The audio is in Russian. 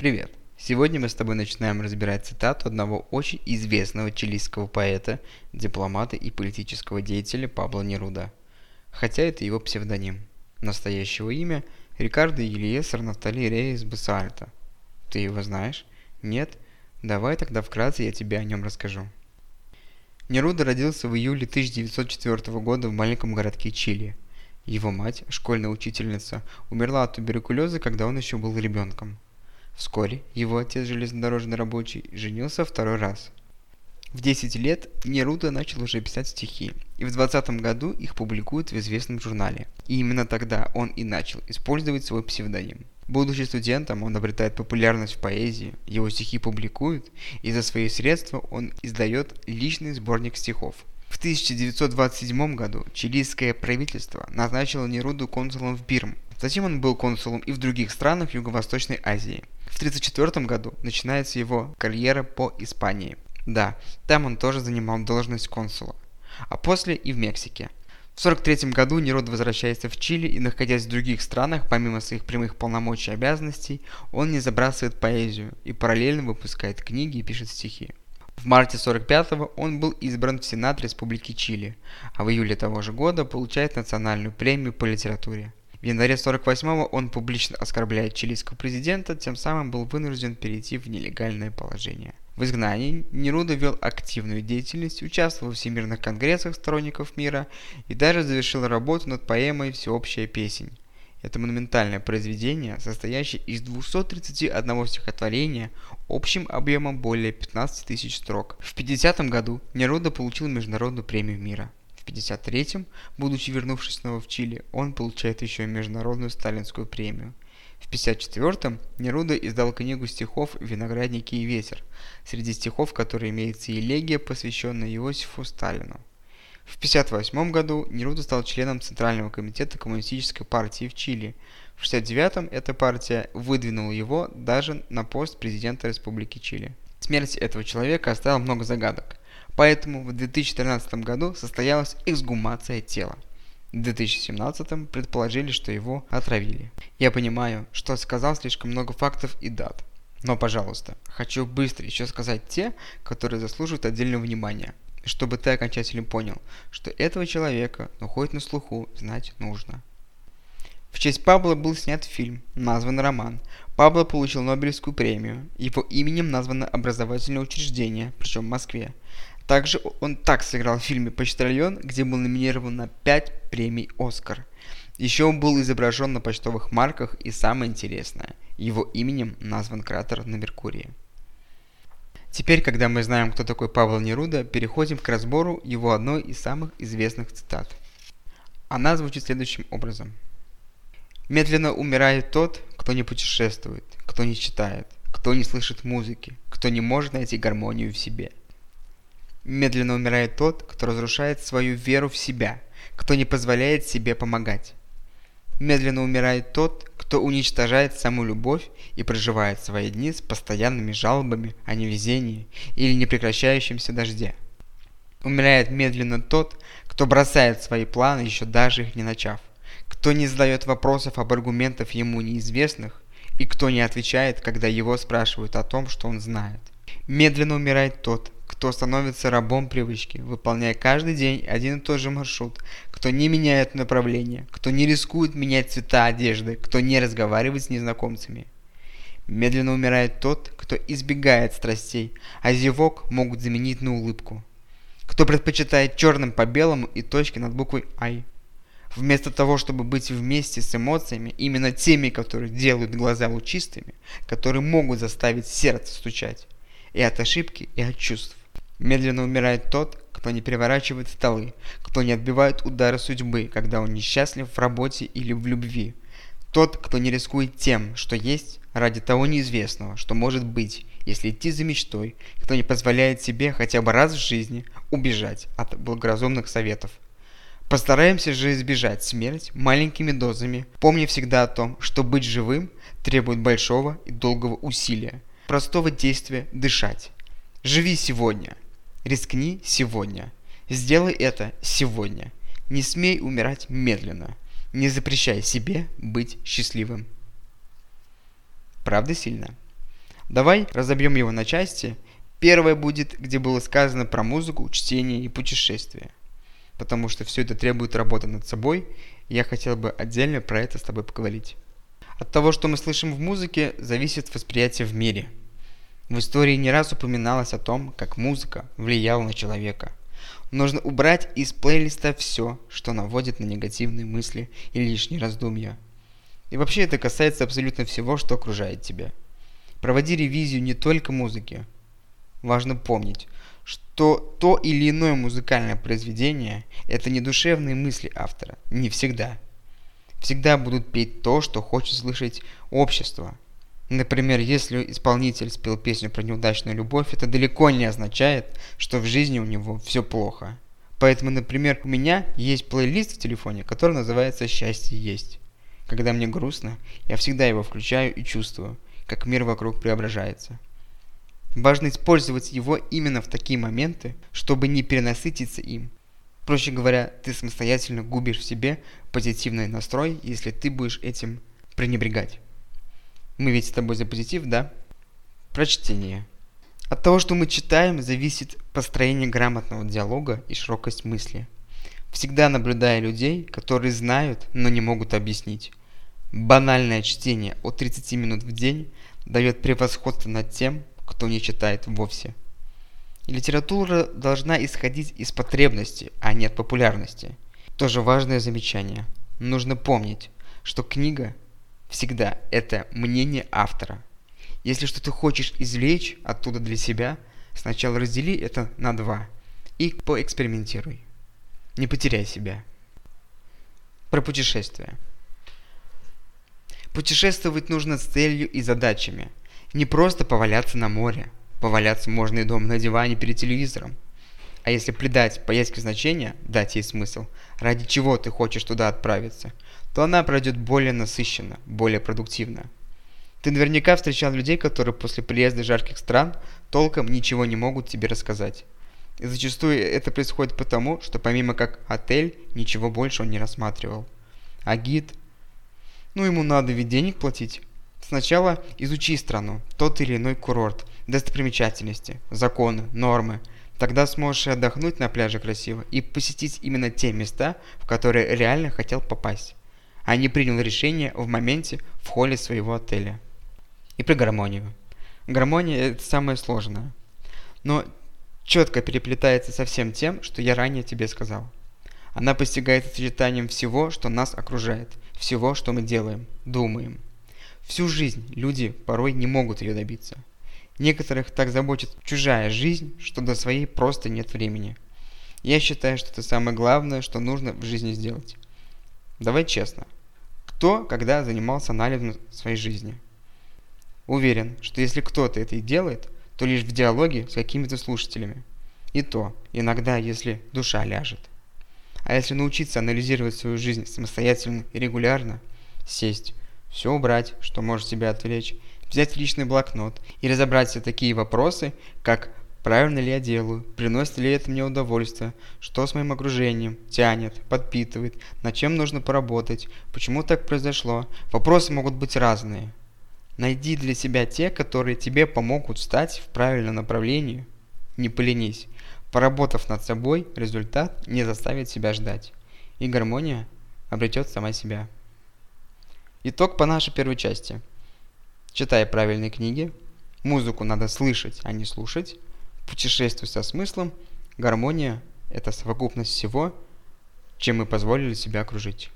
Привет! Сегодня мы с тобой начинаем разбирать цитату одного очень известного чилийского поэта, дипломата и политического деятеля Пабло Неруда. Хотя это его псевдоним. Настоящего имя – Рикардо Ильесар Нафтали Рейс Басальто. Ты его знаешь? Нет? Давай тогда вкратце я тебе о нем расскажу. Неруда родился в июле 1904 года в маленьком городке Чили. Его мать, школьная учительница, умерла от туберкулеза, когда он еще был ребенком. Вскоре его отец, железнодорожный рабочий, женился второй раз. В 10 лет Неруда начал уже писать стихи, и в 20 году их публикуют в известном журнале. И именно тогда он и начал использовать свой псевдоним. Будучи студентом, он обретает популярность в поэзии, его стихи публикуют, и за свои средства он издает личный сборник стихов. В 1927 году чилийское правительство назначило Неруду консулом в Бирм. Затем он был консулом и в других странах Юго-Восточной Азии. В 1934 году начинается его карьера по Испании. Да, там он тоже занимал должность консула. А после и в Мексике. В 1943 году Нерод возвращается в Чили и, находясь в других странах, помимо своих прямых полномочий и обязанностей, он не забрасывает поэзию и параллельно выпускает книги и пишет стихи. В марте 45-го он был избран в Сенат Республики Чили, а в июле того же года получает национальную премию по литературе. В январе 48-го он публично оскорбляет чилийского президента, тем самым был вынужден перейти в нелегальное положение. В изгнании Неруда вел активную деятельность, участвовал в всемирных конгрессах сторонников мира и даже завершил работу над поэмой «Всеобщая песень». Это монументальное произведение, состоящее из 231 стихотворения общим объемом более 15 тысяч строк. В 50 году Неруда получил Международную премию мира. В 53-м, будучи вернувшись снова в Чили, он получает еще и Международную Сталинскую премию. В 54-м Неруда издал книгу стихов «Виноградники и ветер», среди стихов которой имеется элегия, посвященная Иосифу Сталину. В 1958 году Неруда стал членом Центрального комитета Коммунистической партии в Чили. В 1969-м эта партия выдвинула его даже на пост президента Республики Чили. Смерть этого человека оставила много загадок. Поэтому в 2013 году состоялась эксгумация тела. В 2017 предположили, что его отравили. Я понимаю, что сказал слишком много фактов и дат. Но, пожалуйста, хочу быстро еще сказать те, которые заслуживают отдельного внимания, чтобы ты окончательно понял, что этого человека, ну хоть на слуху, знать нужно. В честь Пабло был снят фильм, назван роман. Пабло получил Нобелевскую премию. Его именем названо образовательное учреждение, причем в Москве. Также он так сыграл в фильме «Почтальон», где был номинирован на 5 премий «Оскар». Еще он был изображен на почтовых марках и самое интересное, его именем назван кратер на Меркурии. Теперь, когда мы знаем, кто такой Павел Неруда, переходим к разбору его одной из самых известных цитат. Она звучит следующим образом. «Медленно умирает тот, кто не путешествует, кто не читает, кто не слышит музыки, кто не может найти гармонию в себе – Медленно умирает тот, кто разрушает свою веру в себя, кто не позволяет себе помогать. Медленно умирает тот, кто уничтожает саму любовь и проживает свои дни с постоянными жалобами о невезении или непрекращающемся дожде. Умирает медленно тот, кто бросает свои планы, еще даже их не начав, кто не задает вопросов об аргументах ему неизвестных и кто не отвечает, когда его спрашивают о том, что он знает. Медленно умирает тот, кто становится рабом привычки, выполняя каждый день один и тот же маршрут, кто не меняет направление, кто не рискует менять цвета одежды, кто не разговаривает с незнакомцами. Медленно умирает тот, кто избегает страстей, а зевок могут заменить на улыбку. Кто предпочитает черным по белому и точки над буквой «Ай». Вместо того, чтобы быть вместе с эмоциями, именно теми, которые делают глаза лучистыми, которые могут заставить сердце стучать. И от ошибки, и от чувств. Медленно умирает тот, кто не переворачивает столы, кто не отбивает удары судьбы, когда он несчастлив в работе или в любви. Тот, кто не рискует тем, что есть, ради того неизвестного, что может быть, если идти за мечтой, кто не позволяет себе хотя бы раз в жизни убежать от благоразумных советов. Постараемся же избежать смерть маленькими дозами, помня всегда о том, что быть живым требует большого и долгого усилия, простого действия дышать. Живи сегодня, Рискни сегодня. Сделай это сегодня. Не смей умирать медленно. Не запрещай себе быть счастливым. Правда сильно? Давай разобьем его на части. Первое будет, где было сказано про музыку, чтение и путешествие. Потому что все это требует работы над собой, и я хотел бы отдельно про это с тобой поговорить. От того, что мы слышим в музыке, зависит восприятие в мире. В истории не раз упоминалось о том, как музыка влияла на человека. Нужно убрать из плейлиста все, что наводит на негативные мысли и лишние раздумья. И вообще это касается абсолютно всего, что окружает тебя. Проводи ревизию не только музыки. Важно помнить, что то или иное музыкальное произведение – это не душевные мысли автора. Не всегда. Всегда будут петь то, что хочет слышать общество. Например, если исполнитель спел песню про неудачную любовь, это далеко не означает, что в жизни у него все плохо. Поэтому, например, у меня есть плейлист в телефоне, который называется «Счастье есть». Когда мне грустно, я всегда его включаю и чувствую, как мир вокруг преображается. Важно использовать его именно в такие моменты, чтобы не перенасытиться им. Проще говоря, ты самостоятельно губишь в себе позитивный настрой, если ты будешь этим пренебрегать. Мы ведь с тобой за позитив, да? Прочтение. От того, что мы читаем, зависит построение грамотного диалога и широкость мысли. Всегда наблюдая людей, которые знают, но не могут объяснить. Банальное чтение от 30 минут в день дает превосходство над тем, кто не читает вовсе. И литература должна исходить из потребности, а не от популярности. Тоже важное замечание. Нужно помнить, что книга всегда это мнение автора. Если что ты хочешь извлечь оттуда для себя, сначала раздели это на два и поэкспериментируй. Не потеряй себя. Про путешествия. Путешествовать нужно с целью и задачами. Не просто поваляться на море. Поваляться можно и дома на диване перед телевизором. А если придать поездке значение, дать ей смысл, ради чего ты хочешь туда отправиться, то она пройдет более насыщенно, более продуктивно. Ты наверняка встречал людей, которые после приезда жарких стран толком ничего не могут тебе рассказать. И зачастую это происходит потому, что помимо как отель, ничего больше он не рассматривал. А гид ну, ему надо ведь денег платить. Сначала изучи страну, тот или иной курорт, достопримечательности, законы, нормы. Тогда сможешь и отдохнуть на пляже красиво и посетить именно те места, в которые реально хотел попасть, а не принял решение в моменте в холле своего отеля. И про гармонию. Гармония – это самое сложное. Но четко переплетается со всем тем, что я ранее тебе сказал. Она постигается сочетанием всего, что нас окружает, всего, что мы делаем, думаем. Всю жизнь люди порой не могут ее добиться. Некоторых так заботит чужая жизнь, что до своей просто нет времени. Я считаю, что это самое главное, что нужно в жизни сделать. Давай честно. Кто когда занимался анализом своей жизни? Уверен, что если кто-то это и делает, то лишь в диалоге с какими-то слушателями. И то, иногда, если душа ляжет. А если научиться анализировать свою жизнь самостоятельно и регулярно, сесть, все убрать, что может тебя отвлечь, взять личный блокнот и разобрать все такие вопросы, как правильно ли я делаю, приносит ли это мне удовольствие, что с моим окружением, тянет, подпитывает, над чем нужно поработать, почему так произошло. Вопросы могут быть разные. Найди для себя те, которые тебе помогут встать в правильном направлении. Не поленись. Поработав над собой, результат не заставит себя ждать, и гармония обретет сама себя. Итог по нашей первой части. Читай правильные книги, музыку надо слышать, а не слушать, путешествуй со смыслом, гармония – это совокупность всего, чем мы позволили себя окружить.